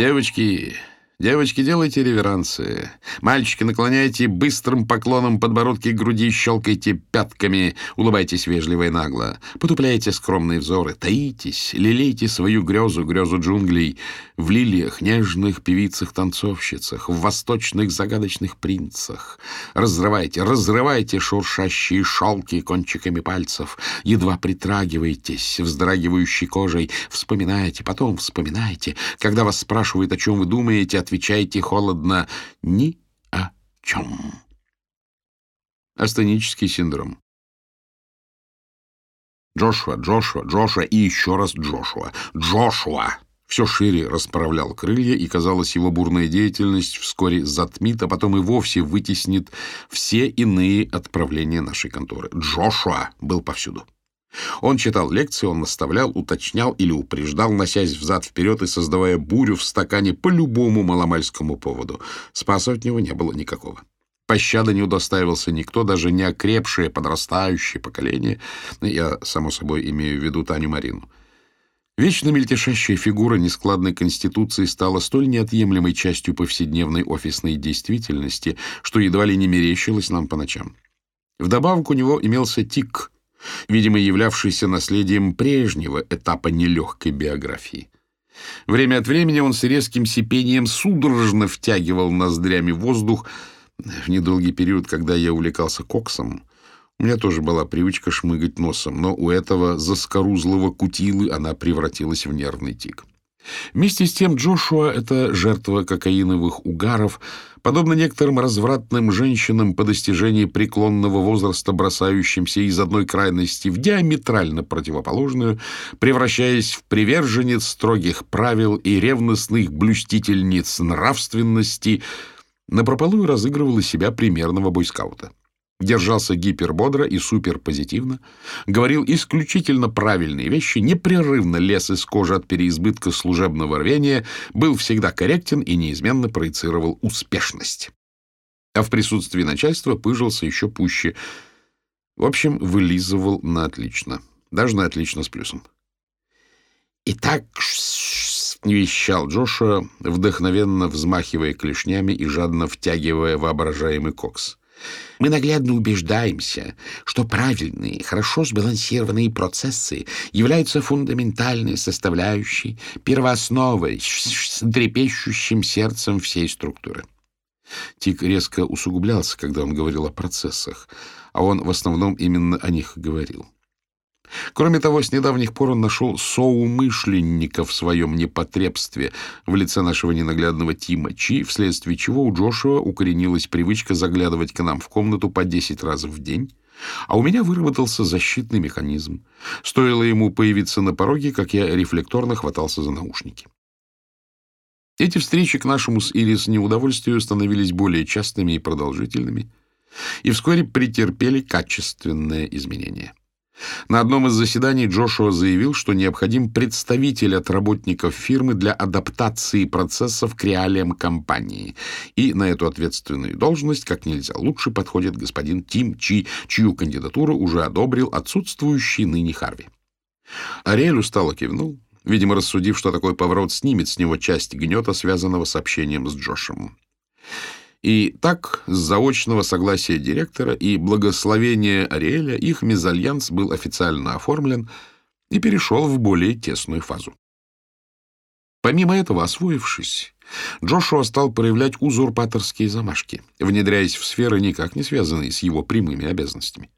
Девочки, Девочки, делайте реверансы. Мальчики, наклоняйте быстрым поклоном подбородки к груди, щелкайте пятками, улыбайтесь вежливо и нагло. Потупляйте скромные взоры, таитесь, лелейте свою грезу, грезу джунглей, в лилиях, нежных певицах-танцовщицах, в восточных загадочных принцах. Разрывайте, разрывайте шуршащие шелки кончиками пальцев, едва притрагивайтесь вздрагивающей кожей, вспоминайте, потом вспоминайте. Когда вас спрашивают, о чем вы думаете, отвечайте холодно «ни о чем». Астенический синдром. Джошуа, Джошуа, Джошуа и еще раз Джошуа. Джошуа! Все шире расправлял крылья, и, казалось, его бурная деятельность вскоре затмит, а потом и вовсе вытеснит все иные отправления нашей конторы. Джошуа был повсюду. Он читал лекции, он наставлял, уточнял или упреждал, носясь взад-вперед и создавая бурю в стакане по любому маломальскому поводу. Спаса от него не было никакого. Пощады не удостаивался никто, даже не окрепшее подрастающее поколение. Я, само собой, имею в виду Таню Марину. Вечно мельтешащая фигура нескладной конституции стала столь неотъемлемой частью повседневной офисной действительности, что едва ли не мерещилась нам по ночам. Вдобавок у него имелся тик — видимо, являвшийся наследием прежнего этапа нелегкой биографии. Время от времени он с резким сипением судорожно втягивал ноздрями воздух. В недолгий период, когда я увлекался коксом, у меня тоже была привычка шмыгать носом, но у этого заскорузлого кутилы она превратилась в нервный тик. Вместе с тем Джошуа — это жертва кокаиновых угаров, подобно некоторым развратным женщинам по достижении преклонного возраста, бросающимся из одной крайности в диаметрально противоположную, превращаясь в приверженец строгих правил и ревностных блюстительниц нравственности, напропалую разыгрывала себя примерного бойскаута держался гипербодро и суперпозитивно, говорил исключительно правильные вещи, непрерывно лез из кожи от переизбытка служебного рвения, был всегда корректен и неизменно проецировал успешность. А в присутствии начальства пыжился еще пуще. В общем, вылизывал на отлично. Даже на отлично с плюсом. «Итак, — вещал Джоша, вдохновенно взмахивая клешнями и жадно втягивая воображаемый кокс — мы наглядно убеждаемся, что правильные, хорошо сбалансированные процессы являются фундаментальной составляющей, первоосновой, с трепещущим сердцем всей структуры. Тик резко усугублялся, когда он говорил о процессах, а он в основном именно о них говорил. Кроме того, с недавних пор он нашел соумышленника в своем непотребстве в лице нашего ненаглядного Тима Чи, вследствие чего у Джошуа укоренилась привычка заглядывать к нам в комнату по 10 раз в день, а у меня выработался защитный механизм. Стоило ему появиться на пороге, как я рефлекторно хватался за наушники. Эти встречи к нашему с Ирис неудовольствию становились более частыми и продолжительными, и вскоре претерпели качественное изменение. На одном из заседаний Джошуа заявил, что необходим представитель от работников фирмы для адаптации процессов к реалиям компании. И на эту ответственную должность как нельзя лучше подходит господин Тим Чи, чью кандидатуру уже одобрил отсутствующий ныне Харви. Ариэль устало кивнул, видимо, рассудив, что такой поворот снимет с него часть гнета, связанного с общением с Джошем. И так, с заочного согласия директора и благословения Ариэля, их мезальянс был официально оформлен и перешел в более тесную фазу. Помимо этого, освоившись, Джошуа стал проявлять узурпаторские замашки, внедряясь в сферы, никак не связанные с его прямыми обязанностями.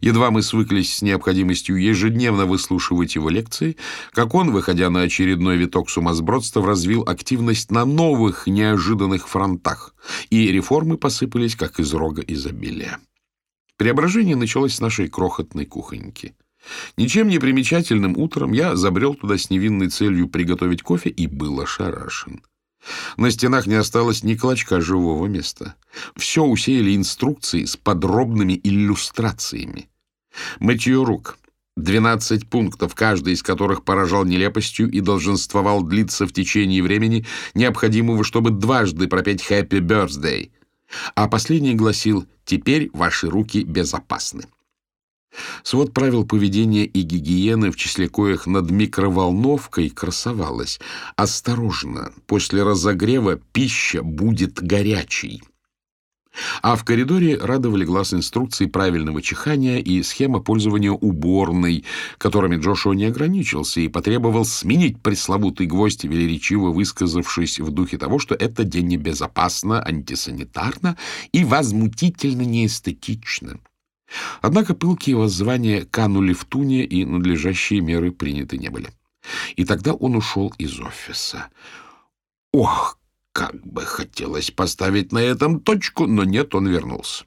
Едва мы свыклись с необходимостью ежедневно выслушивать его лекции, как он, выходя на очередной виток сумасбродства, развил активность на новых неожиданных фронтах, и реформы посыпались, как из рога изобилия. Преображение началось с нашей крохотной кухоньки. Ничем не примечательным утром я забрел туда с невинной целью приготовить кофе и был ошарашен. На стенах не осталось ни клочка живого места. Все усеяли инструкции с подробными иллюстрациями. Мытье рук. Двенадцать пунктов, каждый из которых поражал нелепостью и долженствовал длиться в течение времени, необходимого, чтобы дважды пропеть «Happy Birthday». А последний гласил «Теперь ваши руки безопасны». Свод правил поведения и гигиены, в числе коих над микроволновкой красовалось «Осторожно, после разогрева пища будет горячей». А в коридоре радовали глаз инструкции правильного чихания и схема пользования уборной, которыми Джошуа не ограничился и потребовал сменить пресловутый гвоздь, велеречиво высказавшись в духе того, что это день небезопасно, антисанитарно и возмутительно неэстетично. Однако пылкие воззвания канули в туне, и надлежащие меры приняты не были. И тогда он ушел из офиса. Ох, как бы хотелось поставить на этом точку, но нет, он вернулся.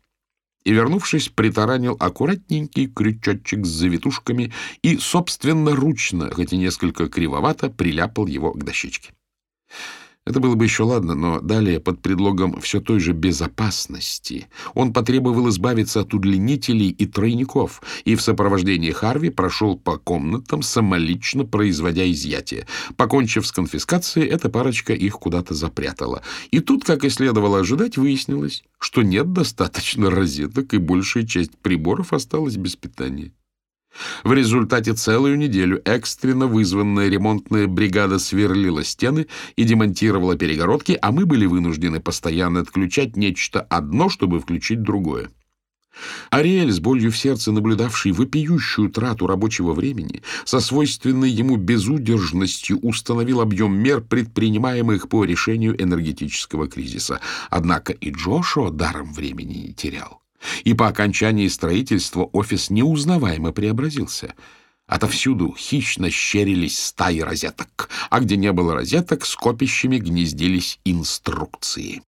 И, вернувшись, притаранил аккуратненький крючочек с завитушками и собственноручно, хоть и несколько кривовато, приляпал его к дощечке. Это было бы еще ладно, но далее, под предлогом все той же безопасности, он потребовал избавиться от удлинителей и тройников, и в сопровождении Харви прошел по комнатам, самолично производя изъятие. Покончив с конфискацией, эта парочка их куда-то запрятала. И тут, как и следовало ожидать, выяснилось, что нет достаточно розеток, и большая часть приборов осталась без питания. В результате целую неделю экстренно вызванная ремонтная бригада сверлила стены и демонтировала перегородки, а мы были вынуждены постоянно отключать нечто одно, чтобы включить другое. Ариэль, с болью в сердце наблюдавший вопиющую трату рабочего времени, со свойственной ему безудержностью установил объем мер, предпринимаемых по решению энергетического кризиса. Однако и Джошуа даром времени не терял и по окончании строительства офис неузнаваемо преобразился. Отовсюду хищно щерились стаи розеток, а где не было розеток, с копищами гнездились инструкции.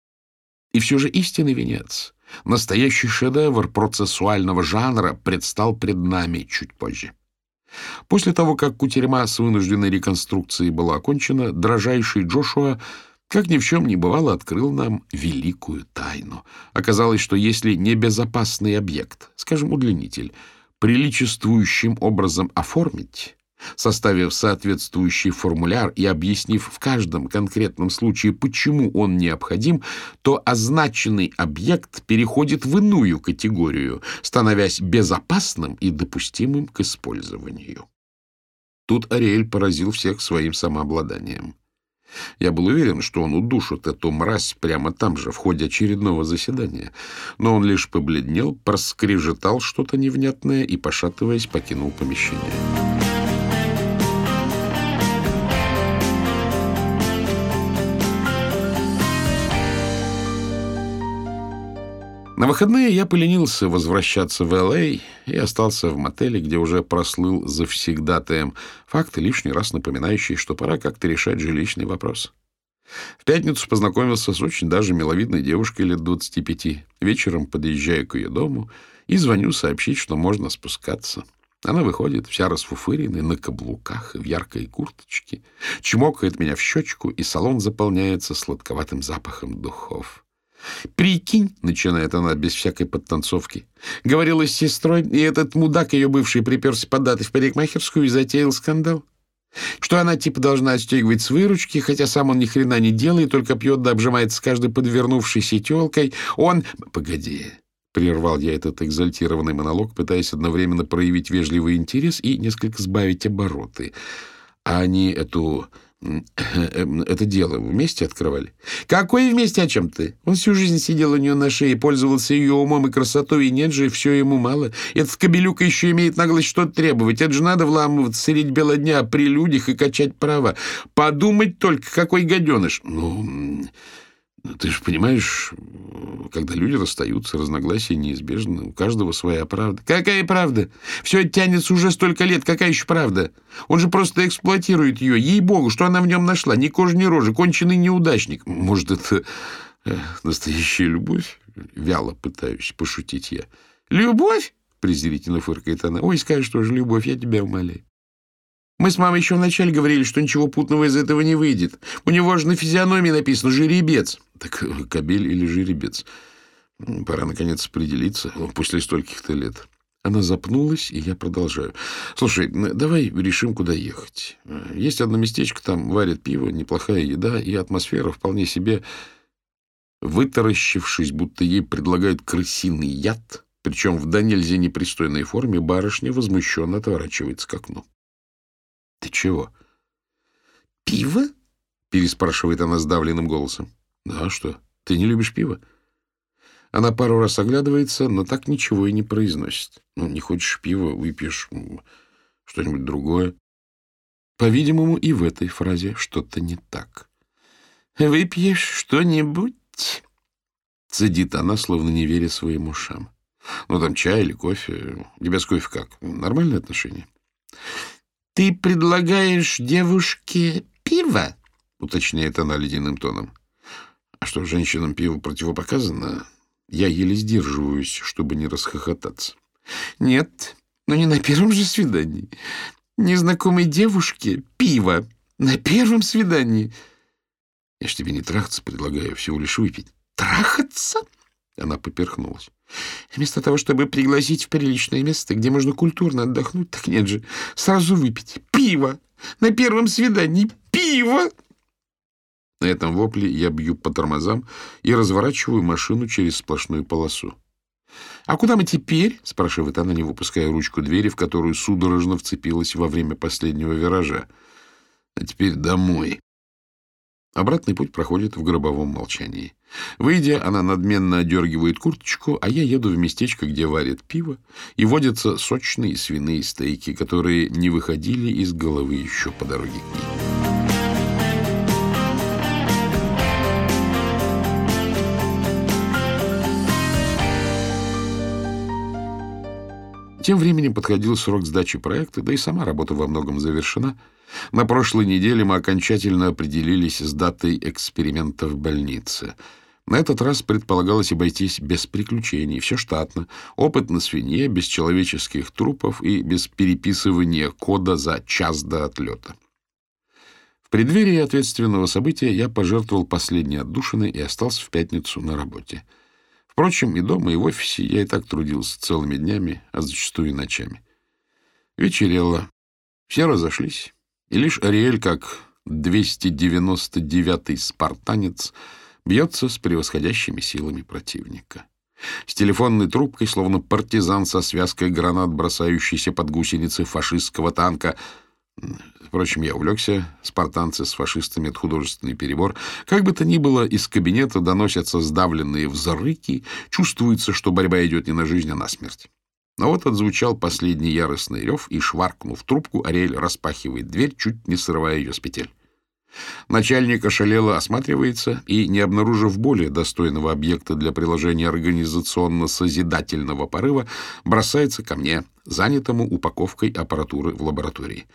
И все же истинный венец, настоящий шедевр процессуального жанра предстал пред нами чуть позже. После того, как кутерьма с вынужденной реконструкцией была окончена, дрожайший Джошуа как ни в чем не бывало, открыл нам великую тайну. Оказалось, что если небезопасный объект, скажем, удлинитель, приличествующим образом оформить, составив соответствующий формуляр и объяснив в каждом конкретном случае, почему он необходим, то означенный объект переходит в иную категорию, становясь безопасным и допустимым к использованию. Тут Ариэль поразил всех своим самообладанием. Я был уверен, что он удушит эту мразь прямо там же, в ходе очередного заседания. Но он лишь побледнел, проскрежетал что-то невнятное и, пошатываясь, покинул помещение. На выходные я поленился возвращаться в Л.А. и остался в мотеле, где уже прослыл завсегдатаем, факты лишний раз напоминающие, что пора как-то решать жилищный вопрос. В пятницу познакомился с очень даже миловидной девушкой лет 25. Вечером подъезжаю к ее дому и звоню сообщить, что можно спускаться. Она выходит, вся расфуфыренная, на каблуках, в яркой курточке, чмокает меня в щечку, и салон заполняется сладковатым запахом духов. «Прикинь», — начинает она без всякой подтанцовки, говорила с сестрой, и этот мудак, ее бывший, приперся податы в парикмахерскую и затеял скандал. Что она типа должна отстегивать с выручки, хотя сам он ни хрена не делает, только пьет да обжимается с каждой подвернувшейся телкой. Он... Погоди, — прервал я этот экзальтированный монолог, пытаясь одновременно проявить вежливый интерес и несколько сбавить обороты. А они эту это дело вместе открывали? Какое вместе, о чем ты? Он всю жизнь сидел у нее на шее, пользовался ее умом и красотой, и нет же, все ему мало. Этот кобелюка еще имеет наглость что-то требовать. Это же надо вламываться средь бела дня при людях и качать права. Подумать только, какой гаденыш. Ну... Ты же понимаешь, когда люди расстаются, разногласия неизбежны. У каждого своя правда. Какая правда? Все тянется уже столько лет. Какая еще правда? Он же просто эксплуатирует ее. Ей-богу, что она в нем нашла? Ни кожи, ни рожи. Конченый неудачник. Может, это э, настоящая любовь? Вяло пытаюсь пошутить я. Любовь? Презрительно фыркает она. Ой, скажешь, что же любовь, я тебя умоляю. Мы с мамой еще вначале говорили, что ничего путного из этого не выйдет. У него же на физиономии написано «жеребец». Так э, кобель или жеребец? Пора, наконец, определиться после стольких-то лет. Она запнулась, и я продолжаю. Слушай, давай решим, куда ехать. Есть одно местечко, там варят пиво, неплохая еда, и атмосфера вполне себе... Вытаращившись, будто ей предлагают крысиный яд, Причем в до нельзя непристойной форме барышня возмущенно отворачивается к окну. — Ты чего? — Пиво? — переспрашивает она сдавленным голосом. — Да, что? Ты не любишь пиво? Она пару раз оглядывается, но так ничего и не произносит. Ну, не хочешь пива, выпьешь что-нибудь другое. По-видимому, и в этой фразе что-то не так. «Выпьешь что-нибудь?» Цедит она, словно не веря своим ушам. Ну, там чай или кофе. У с кофе как? Нормальные отношения? Ты предлагаешь девушке пиво? Уточняет она ледяным тоном. А что, женщинам пиво противопоказано? Я еле сдерживаюсь, чтобы не расхохотаться. Нет, но не на первом же свидании. Незнакомой девушке пиво на первом свидании. Я ж тебе не трахаться предлагаю, всего лишь выпить. Трахаться? Она поперхнулась. Вместо того, чтобы пригласить в приличное место, где можно культурно отдохнуть, так нет же, сразу выпить пиво. На первом свидании пиво. На этом вопле я бью по тормозам и разворачиваю машину через сплошную полосу. «А куда мы теперь?» — спрашивает она, не выпуская ручку двери, в которую судорожно вцепилась во время последнего виража. «А теперь домой». Обратный путь проходит в гробовом молчании. Выйдя, она надменно одергивает курточку, а я еду в местечко, где варят пиво, и водятся сочные свиные стейки, которые не выходили из головы еще по дороге к ней. Тем временем подходил срок сдачи проекта, да и сама работа во многом завершена. На прошлой неделе мы окончательно определились с датой эксперимента в больнице. На этот раз предполагалось обойтись без приключений, все штатно, опыт на свинье, без человеческих трупов и без переписывания кода за час до отлета. В преддверии ответственного события я пожертвовал последней отдушиной и остался в пятницу на работе. Впрочем, и дома, и в офисе я и так трудился целыми днями, а зачастую и ночами. Вечерело. Все разошлись. И лишь Ариэль, как 299-й спартанец, бьется с превосходящими силами противника. С телефонной трубкой, словно партизан со связкой гранат, бросающийся под гусеницы фашистского танка — Впрочем, я увлекся. Спартанцы с фашистами — это художественный перебор. Как бы то ни было, из кабинета доносятся сдавленные взрыки. Чувствуется, что борьба идет не на жизнь, а на смерть. Но вот отзвучал последний яростный рев, и, шваркнув трубку, Ариэль распахивает дверь, чуть не срывая ее с петель. Начальник ошалело осматривается и, не обнаружив более достойного объекта для приложения организационно-созидательного порыва, бросается ко мне, занятому упаковкой аппаратуры в лаборатории.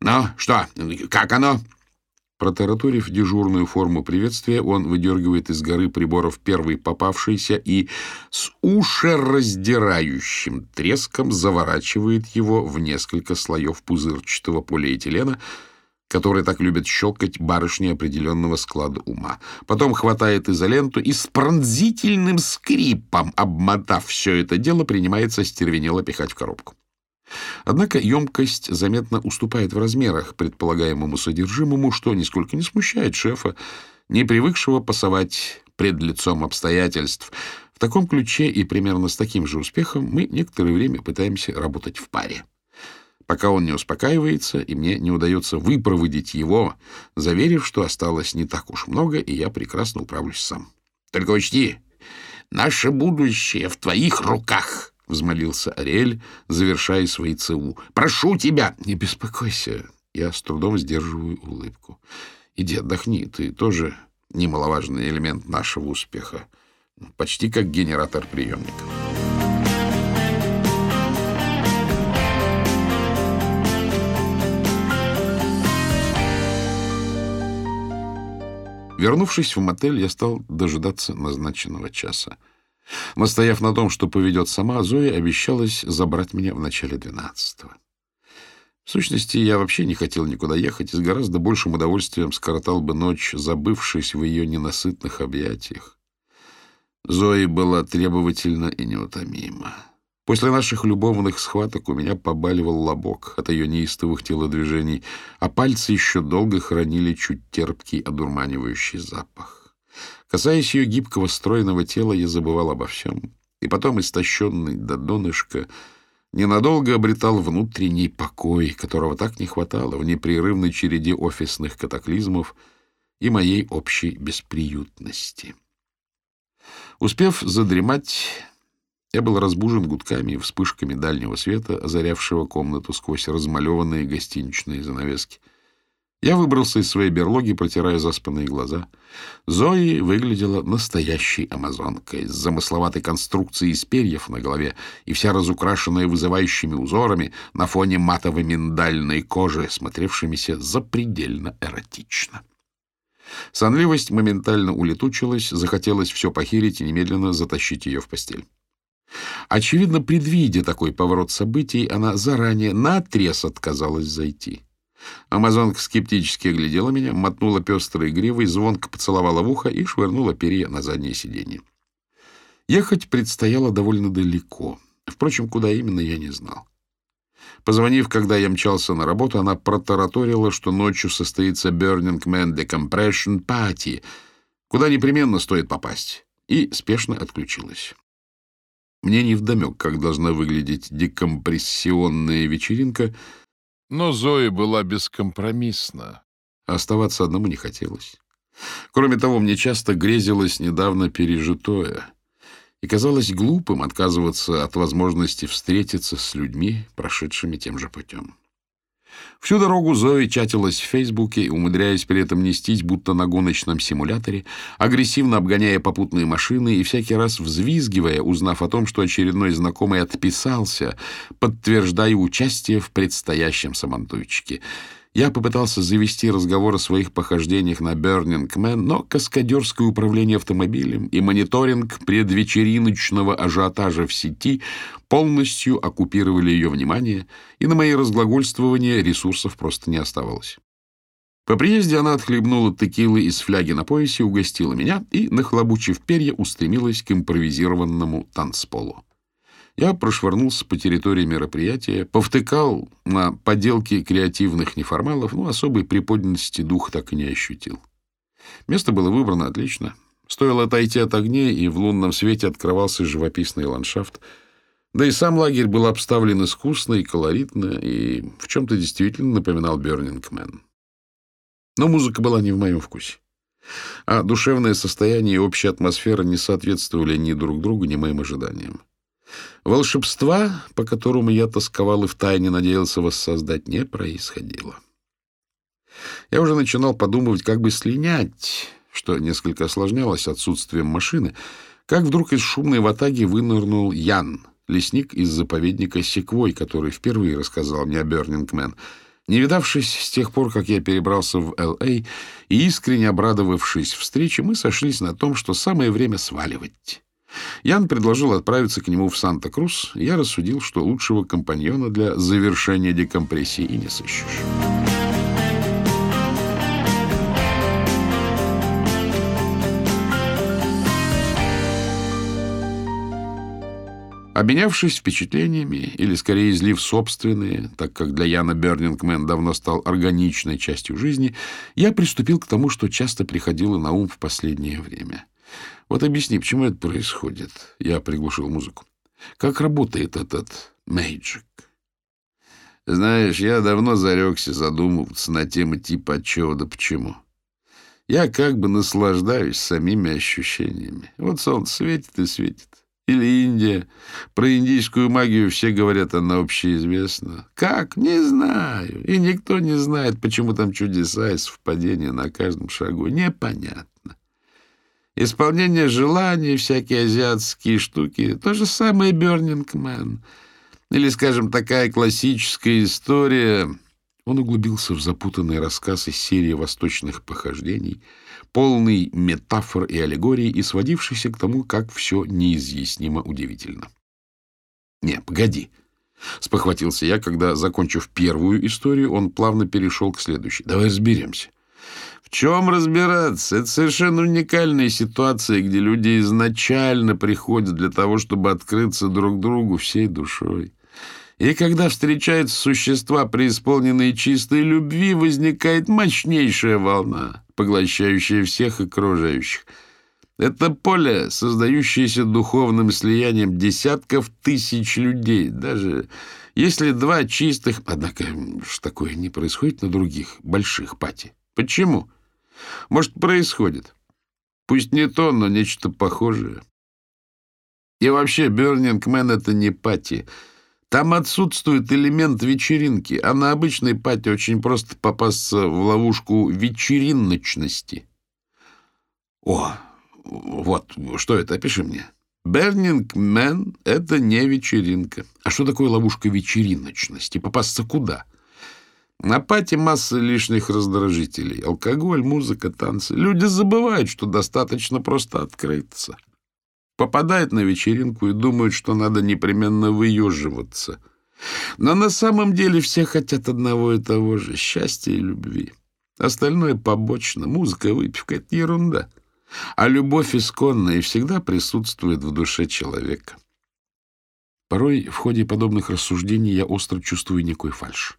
«Ну, что, как оно?» Протараторив дежурную форму приветствия, он выдергивает из горы приборов первый попавшийся и с ушераздирающим треском заворачивает его в несколько слоев пузырчатого полиэтилена, который так любят щелкать барышни определенного склада ума. Потом хватает изоленту и с пронзительным скрипом, обмотав все это дело, принимается стервенело пихать в коробку. Однако емкость заметно уступает в размерах предполагаемому содержимому, что нисколько не смущает шефа, не привыкшего пасовать пред лицом обстоятельств. В таком ключе и примерно с таким же успехом мы некоторое время пытаемся работать в паре. Пока он не успокаивается, и мне не удается выпроводить его, заверив, что осталось не так уж много, и я прекрасно управлюсь сам. Только учти, наше будущее в твоих руках, — взмолился Ариэль, завершая свои ЦУ. — Прошу тебя! — Не беспокойся. Я с трудом сдерживаю улыбку. — Иди отдохни, ты тоже немаловажный элемент нашего успеха. Почти как генератор приемника. Вернувшись в мотель, я стал дожидаться назначенного часа. Настояв на том, что поведет сама, Зоя обещалась забрать меня в начале двенадцатого. В сущности, я вообще не хотел никуда ехать и с гораздо большим удовольствием скоротал бы ночь, забывшись в ее ненасытных объятиях. Зои была требовательна и неутомима. После наших любовных схваток у меня побаливал лобок от ее неистовых телодвижений, а пальцы еще долго хранили чуть терпкий, одурманивающий запах. Касаясь ее гибкого, стройного тела, я забывал обо всем. и потом, истощенный до донышка, ненадолго обретал внутренний покой, которого так не хватало в непрерывной череде офисных катаклизмов и моей общей бесприютности. Успев задремать, я был разбужен гудками и вспышками дальнего света, озарявшего комнату сквозь размалеванные гостиничные занавески. Я выбрался из своей берлоги, протирая заспанные глаза. Зои выглядела настоящей амазонкой, с замысловатой конструкцией из перьев на голове и вся разукрашенная вызывающими узорами на фоне матовой миндальной кожи, смотревшимися запредельно эротично. Сонливость моментально улетучилась, захотелось все похерить и немедленно затащить ее в постель. Очевидно, предвидя такой поворот событий, она заранее наотрез отказалась зайти. Амазонка скептически оглядела меня, мотнула пестрой гривой, звонко поцеловала в ухо и швырнула перья на заднее сиденье. Ехать предстояло довольно далеко. Впрочем, куда именно, я не знал. Позвонив, когда я мчался на работу, она протараторила, что ночью состоится Burning Man Decompression Party, куда непременно стоит попасть, и спешно отключилась. Мне невдомек, как должна выглядеть декомпрессионная вечеринка, но Зоя была бескомпромиссна. Оставаться одному не хотелось. Кроме того, мне часто грезилось недавно пережитое, и казалось глупым отказываться от возможности встретиться с людьми, прошедшими тем же путем. Всю дорогу Зои чатилась в Фейсбуке, умудряясь при этом нестись, будто на гоночном симуляторе, агрессивно обгоняя попутные машины и всякий раз взвизгивая, узнав о том, что очередной знакомый отписался, подтверждая участие в предстоящем самантуйчике — я попытался завести разговор о своих похождениях на Man, но каскадерское управление автомобилем и мониторинг предвечериночного ажиотажа в сети полностью оккупировали ее внимание, и на мои разглагольствования ресурсов просто не оставалось. По приезде она отхлебнула текилы из фляги на поясе, угостила меня и, нахлобучив перья, устремилась к импровизированному танцполу. Я прошвырнулся по территории мероприятия, повтыкал на поделки креативных неформалов, но особой приподнятости дух так и не ощутил. Место было выбрано отлично. Стоило отойти от огней, и в лунном свете открывался живописный ландшафт. Да и сам лагерь был обставлен искусно и колоритно, и в чем-то действительно напоминал Бёрнинг Мэн. Но музыка была не в моем вкусе. А душевное состояние и общая атмосфера не соответствовали ни друг другу, ни моим ожиданиям. Волшебства, по которому я тосковал и втайне надеялся воссоздать, не происходило. Я уже начинал подумывать, как бы слинять, что несколько осложнялось отсутствием машины, как вдруг из шумной ватаги вынырнул Ян, лесник из заповедника Секвой, который впервые рассказал мне о Бёрнингмен, не видавшись с тех пор, как я перебрался в Л.А. и искренне обрадовавшись встрече, мы сошлись на том, что самое время сваливать. Ян предложил отправиться к нему в Санта-Крус, я рассудил, что лучшего компаньона для завершения декомпрессии и не сыщешь. Обменявшись впечатлениями, или скорее излив собственные, так как для Яна Бернингмен давно стал органичной частью жизни, я приступил к тому, что часто приходило на ум в последнее время — вот объясни, почему это происходит? Я приглушил музыку. Как работает этот мейджик? Знаешь, я давно зарекся задумываться на темы типа от чего да почему. Я как бы наслаждаюсь самими ощущениями. Вот солнце светит и светит. Или Индия. Про индийскую магию все говорят, она общеизвестна. Как? Не знаю. И никто не знает, почему там чудеса и совпадения на каждом шагу. Непонятно. Исполнение желаний, всякие азиатские штуки — то же самое Burning Man. Или, скажем, такая классическая история... Он углубился в запутанный рассказ из серии восточных похождений, полный метафор и аллегорий и сводившийся к тому, как все неизъяснимо удивительно. «Не, погоди!» — спохватился я, когда, закончив первую историю, он плавно перешел к следующей. «Давай разберемся. В чем разбираться? Это совершенно уникальная ситуация, где люди изначально приходят для того, чтобы открыться друг другу всей душой. И когда встречаются существа, преисполненные чистой любви, возникает мощнейшая волна, поглощающая всех окружающих. Это поле, создающееся духовным слиянием десятков тысяч людей. Даже если два чистых... Однако, что такое не происходит на других больших пати? Почему? Может, происходит. Пусть не то, но нечто похожее. И вообще, Burning Man — это не пати. Там отсутствует элемент вечеринки, а на обычной пати очень просто попасться в ловушку вечериночности. О, вот, что это? Опиши мне. Burning Man — это не вечеринка. А что такое ловушка вечериночности? Попасться куда? На пати масса лишних раздражителей. Алкоголь, музыка, танцы. Люди забывают, что достаточно просто открыться. Попадают на вечеринку и думают, что надо непременно выеживаться. Но на самом деле все хотят одного и того же — счастья и любви. Остальное побочно. Музыка, выпивка — это ерунда. А любовь исконная всегда присутствует в душе человека. Порой в ходе подобных рассуждений я остро чувствую некую фальшь.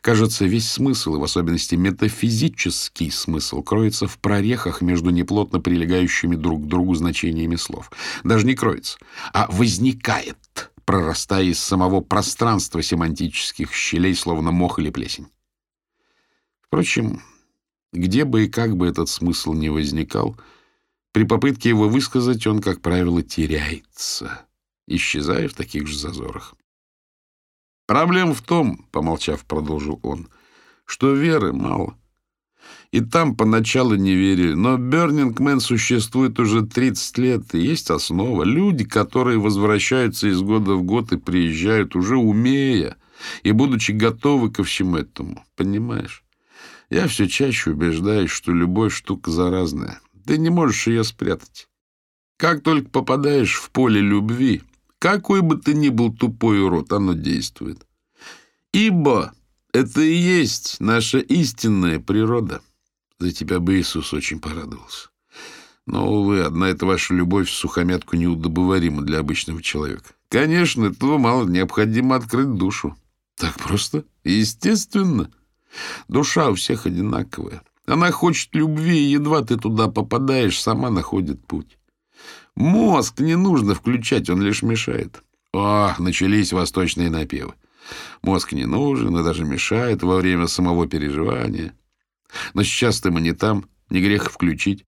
Кажется, весь смысл, и в особенности метафизический смысл, кроется в прорехах между неплотно прилегающими друг к другу значениями слов. Даже не кроется, а возникает, прорастая из самого пространства семантических щелей, словно мох или плесень. Впрочем, где бы и как бы этот смысл не возникал, при попытке его высказать он, как правило, теряется, исчезая в таких же зазорах. Проблема в том, — помолчав, продолжил он, — что веры мало. И там поначалу не верили, но Man существует уже 30 лет, и есть основа. Люди, которые возвращаются из года в год и приезжают, уже умея и будучи готовы ко всему этому, понимаешь? Я все чаще убеждаюсь, что любовь штука заразная. Ты не можешь ее спрятать. Как только попадаешь в поле любви, какой бы ты ни был тупой урод, оно действует. Ибо это и есть наша истинная природа. За тебя бы Иисус очень порадовался. Но, увы, одна эта ваша любовь в сухомятку неудобоварима для обычного человека. Конечно, этого мало, необходимо открыть душу. Так просто? Естественно. Душа у всех одинаковая. Она хочет любви, и едва ты туда попадаешь, сама находит путь. Мозг не нужно включать, он лишь мешает. Ох, начались восточные напевы. Мозг не нужен и даже мешает во время самого переживания. Но сейчас-то мы не там, не грех включить.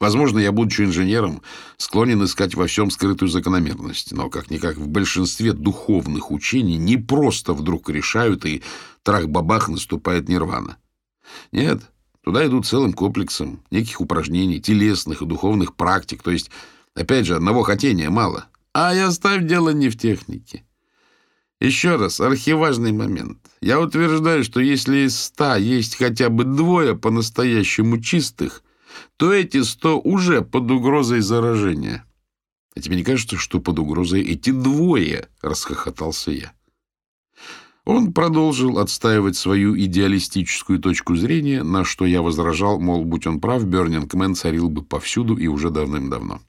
Возможно, я, будучи инженером, склонен искать во всем скрытую закономерность, но как-никак в большинстве духовных учений не просто вдруг решают, и трах-бабах наступает нирвана. Нет, туда идут целым комплексом неких упражнений, телесных и духовных практик, то есть, опять же, одного хотения мало. А я ставь дело не в технике. Еще раз, архиважный момент. Я утверждаю, что если из ста есть хотя бы двое по-настоящему чистых – то эти сто уже под угрозой заражения. А тебе не кажется, что под угрозой эти двое? — расхохотался я. Он продолжил отстаивать свою идеалистическую точку зрения, на что я возражал, мол, будь он прав, Бёрнингмен царил бы повсюду и уже давным-давно.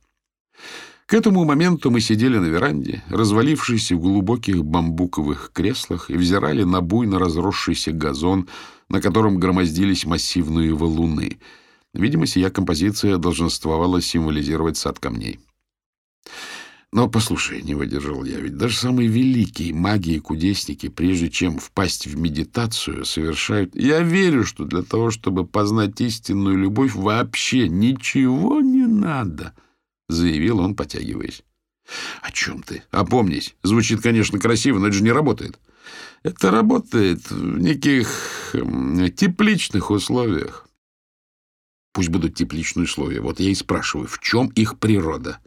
К этому моменту мы сидели на веранде, развалившись в глубоких бамбуковых креслах, и взирали на буйно разросшийся газон, на котором громоздились массивные валуны — Видимо, сия композиция долженствовала символизировать сад камней. Но, послушай, не выдержал я, ведь даже самые великие маги и кудесники, прежде чем впасть в медитацию, совершают... Я верю, что для того, чтобы познать истинную любовь, вообще ничего не надо, — заявил он, потягиваясь. — О чем ты? Опомнись. Звучит, конечно, красиво, но это же не работает. Это работает в неких тепличных условиях. Пусть будут тепличные условия. Вот я и спрашиваю, в чем их природа?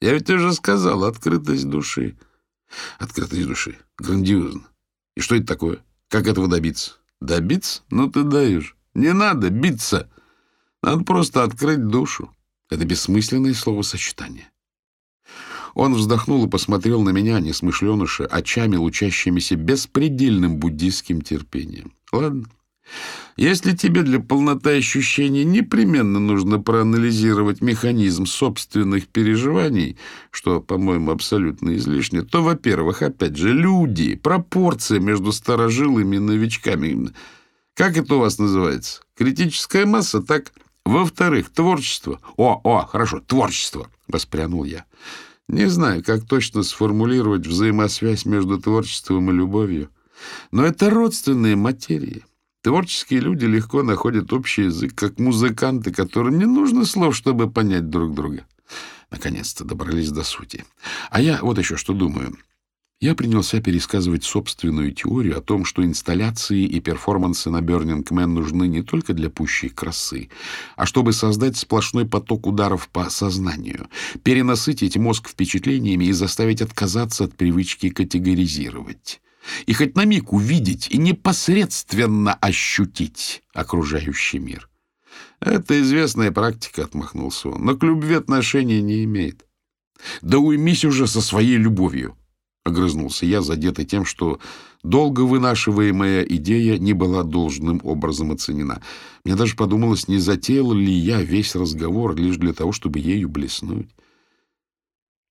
Я ведь уже сказал, открытость души. Открытость души. Грандиозно. И что это такое? Как этого добиться? Добиться? Ну ты даешь. Не надо биться. Надо просто открыть душу. Это бессмысленное словосочетание. Он вздохнул и посмотрел на меня, несмышленыша, очами, лучащимися беспредельным буддийским терпением. Ладно. Если тебе для полноты ощущений непременно нужно проанализировать механизм собственных переживаний, что, по-моему, абсолютно излишне, то, во-первых, опять же, люди, пропорция между старожилами и новичками. Как это у вас называется? Критическая масса, так? Во-вторых, творчество. О, о, хорошо, творчество, воспрянул я. Не знаю, как точно сформулировать взаимосвязь между творчеством и любовью, но это родственные материи. Творческие люди легко находят общий язык, как музыканты, которым не нужно слов, чтобы понять друг друга. Наконец-то добрались до сути. А я вот еще что думаю. Я принялся пересказывать собственную теорию о том, что инсталляции и перформансы на Burning Man нужны не только для пущей красы, а чтобы создать сплошной поток ударов по сознанию, перенасытить мозг впечатлениями и заставить отказаться от привычки категоризировать. И хоть на миг увидеть и непосредственно ощутить окружающий мир. Это известная практика, отмахнулся он, но к любви отношения не имеет. Да уймись уже со своей любовью, огрызнулся я, задетый тем, что долго вынашиваемая идея не была должным образом оценена. Мне даже подумалось, не затеял ли я весь разговор лишь для того, чтобы ею блеснуть.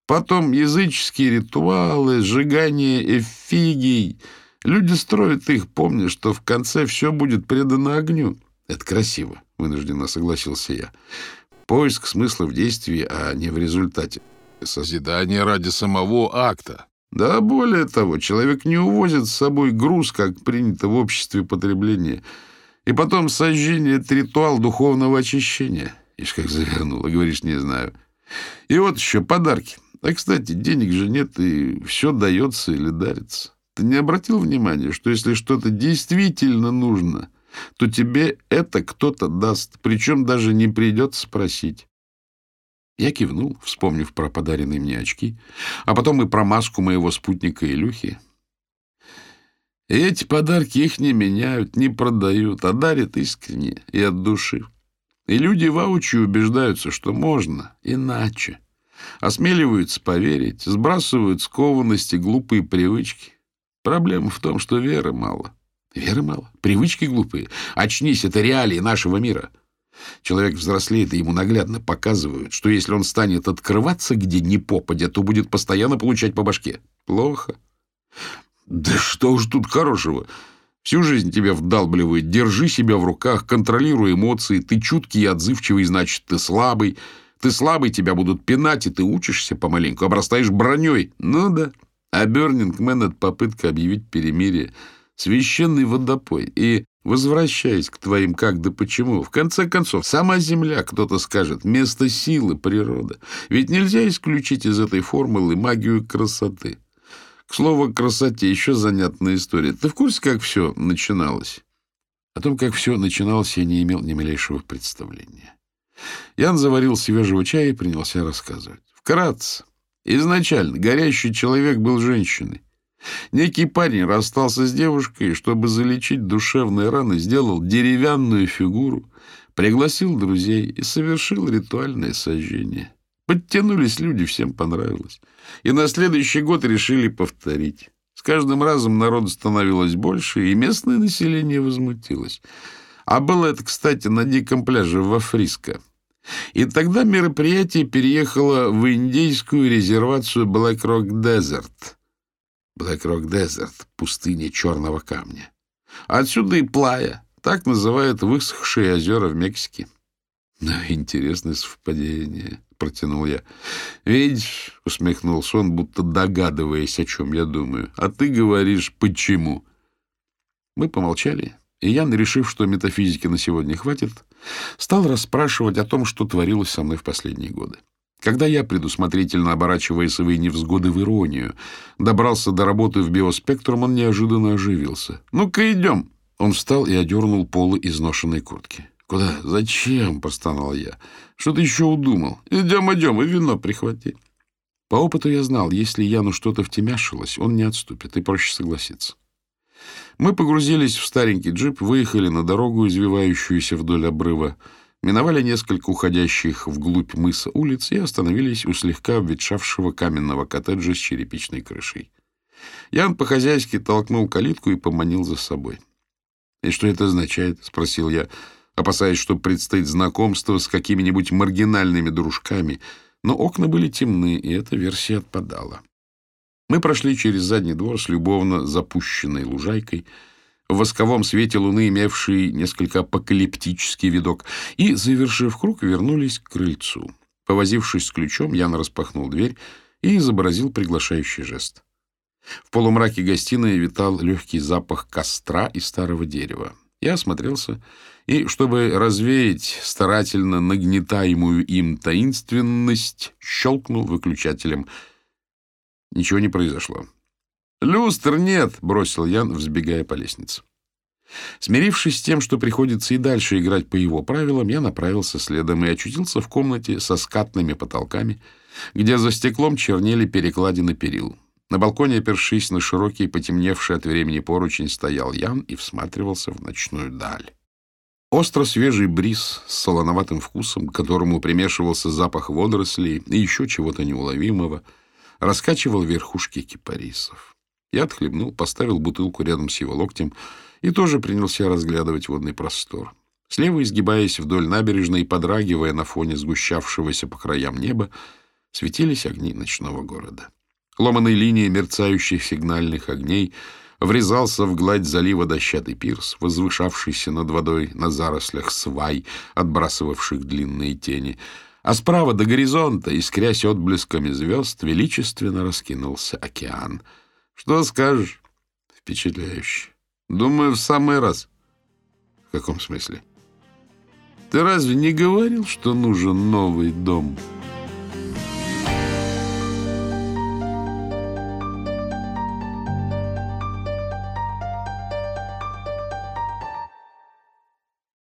Потом языческие ритуалы, сжигание эфигий. Люди строят их, помня, что в конце все будет предано огню. Это красиво, вынужденно согласился я. Поиск смысла в действии, а не в результате. Созидание ради самого акта. Да, более того, человек не увозит с собой груз, как принято в обществе потребления. И потом сожжение — это ритуал духовного очищения. Ишь, как завернула, говоришь, не знаю. И вот еще подарки. А, кстати, денег же нет, и все дается или дарится. Ты не обратил внимания, что если что-то действительно нужно — то тебе это кто-то даст, причем даже не придется спросить. Я кивнул, вспомнив про подаренные мне очки, а потом и про маску моего спутника Илюхи. Эти подарки их не меняют, не продают, а дарят искренне и от души. И люди воочию убеждаются, что можно иначе. Осмеливаются поверить, сбрасывают скованности, глупые привычки. Проблема в том, что веры мало. Веры мало. Привычки глупые. Очнись, это реалии нашего мира. Человек взрослеет, и ему наглядно показывают, что если он станет открываться где ни попадя, то будет постоянно получать по башке. Плохо. Да что уж тут хорошего. Всю жизнь тебя вдалбливают. Держи себя в руках, контролируй эмоции. Ты чуткий и отзывчивый, значит, ты слабый. Ты слабый, тебя будут пинать, и ты учишься помаленьку, обрастаешь броней. Ну да. А Бернинг Мэн — это попытка объявить перемирие — священный водопой. И, возвращаясь к твоим как да почему, в конце концов, сама Земля, кто-то скажет, место силы, природа. Ведь нельзя исключить из этой формулы магию красоты. К слову красоте, еще занятная история. Ты в курсе, как все начиналось? О том, как все начиналось, я не имел ни малейшего представления. Ян заварил свежего чая и принялся рассказывать. Вкратце. Изначально горящий человек был женщиной. Некий парень расстался с девушкой, чтобы залечить душевные раны, сделал деревянную фигуру, пригласил друзей и совершил ритуальное сожжение. Подтянулись люди, всем понравилось. И на следующий год решили повторить. С каждым разом народу становилось больше, и местное население возмутилось. А было это, кстати, на диком пляже во Фриско. И тогда мероприятие переехало в индейскую резервацию Black Rock Desert — Rock Desert, пустыня черного камня. Отсюда и Плая, так называют высохшие озера в Мексике. Ну, интересное совпадение, протянул я. Видишь, усмехнулся он, будто догадываясь, о чем я думаю. А ты говоришь, почему? Мы помолчали, и Ян, решив, что метафизики на сегодня хватит, стал расспрашивать о том, что творилось со мной в последние годы. Когда я, предусмотрительно оборачивая свои невзгоды в иронию, добрался до работы в биоспектрум, он неожиданно оживился. «Ну-ка, идем!» Он встал и одернул полы изношенной куртки. «Куда? Зачем?» — простонал я. «Что ты еще удумал? Идем, идем, и вино прихвати». По опыту я знал, если Яну что-то втемяшилось, он не отступит, и проще согласиться. Мы погрузились в старенький джип, выехали на дорогу, извивающуюся вдоль обрыва, миновали несколько уходящих вглубь мыса улиц и остановились у слегка обветшавшего каменного коттеджа с черепичной крышей. Ян по-хозяйски толкнул калитку и поманил за собой. — И что это означает? — спросил я, опасаясь, что предстоит знакомство с какими-нибудь маргинальными дружками, но окна были темны, и эта версия отпадала. Мы прошли через задний двор с любовно запущенной лужайкой, в восковом свете луны, имевший несколько апокалиптический видок, и, завершив круг, вернулись к крыльцу. Повозившись с ключом, Ян распахнул дверь и изобразил приглашающий жест. В полумраке гостиной витал легкий запах костра и старого дерева. Я осмотрелся и, чтобы развеять старательно нагнетаемую им таинственность, щелкнул выключателем. Ничего не произошло. «Люстр нет!» — бросил Ян, взбегая по лестнице. Смирившись с тем, что приходится и дальше играть по его правилам, я направился следом и очутился в комнате со скатными потолками, где за стеклом чернели перекладины перил. На балконе, опершись на широкий, потемневший от времени поручень, стоял Ян и всматривался в ночную даль. Остро свежий бриз с солоноватым вкусом, к которому примешивался запах водорослей и еще чего-то неуловимого, раскачивал верхушки кипарисов. Я отхлебнул, поставил бутылку рядом с его локтем и тоже принялся разглядывать водный простор. Слева, изгибаясь вдоль набережной и подрагивая на фоне сгущавшегося по краям неба, светились огни ночного города. Ломаной линией мерцающих сигнальных огней врезался в гладь залива дощатый пирс, возвышавшийся над водой на зарослях свай, отбрасывавших длинные тени, а справа до горизонта, искрясь отблесками звезд, величественно раскинулся океан — что скажешь? Впечатляюще. Думаю, в самый раз. В каком смысле? Ты разве не говорил, что нужен новый дом?»